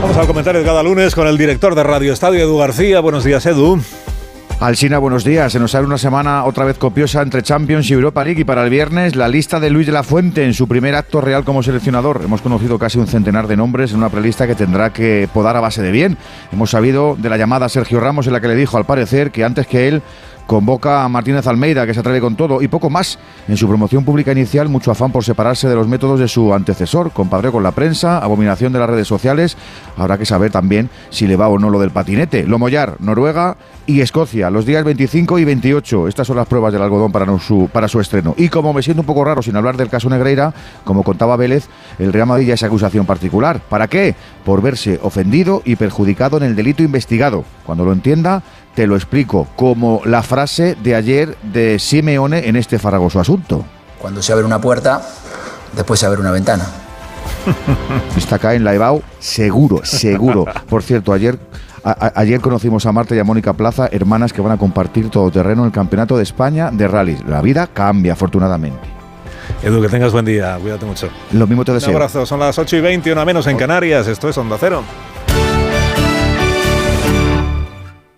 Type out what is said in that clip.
Vamos al comentario de cada lunes con el director de Radio Estadio, Edu García. Buenos días, Edu. Alsina, buenos días. Se nos sale una semana otra vez copiosa entre Champions y Europa League y para el viernes la lista de Luis de la Fuente en su primer acto real como seleccionador. Hemos conocido casi un centenar de nombres en una prelista que tendrá que podar a base de bien. Hemos sabido de la llamada Sergio Ramos en la que le dijo al parecer que antes que él convoca a Martínez Almeida, que se atreve con todo, y poco más. En su promoción pública inicial, mucho afán por separarse de los métodos de su antecesor, compadre con la prensa, abominación de las redes sociales. Habrá que saber también si le va o no lo del patinete. Lomollar, Noruega y Escocia, los días 25 y 28. Estas son las pruebas del algodón para, su, para su estreno. Y como me siento un poco raro sin hablar del caso Negreira, como contaba Vélez, el Real Madrid ya es acusación particular. ¿Para qué? Por verse ofendido y perjudicado en el delito investigado. Cuando lo entienda, te lo explico, como la frase de ayer de Simeone en este farragoso asunto. Cuando se abre una puerta, después se abre una ventana. Está acá en la EBAU, seguro, seguro. Por cierto, ayer, ayer conocimos a Marta y a Mónica Plaza, hermanas que van a compartir todo terreno en el Campeonato de España de Rally. La vida cambia, afortunadamente. Edu, que tengas buen día, cuídate mucho. Lo mismo te deseo. Un abrazo, son las 8 y 20, una menos en Canarias, esto es Onda Cero.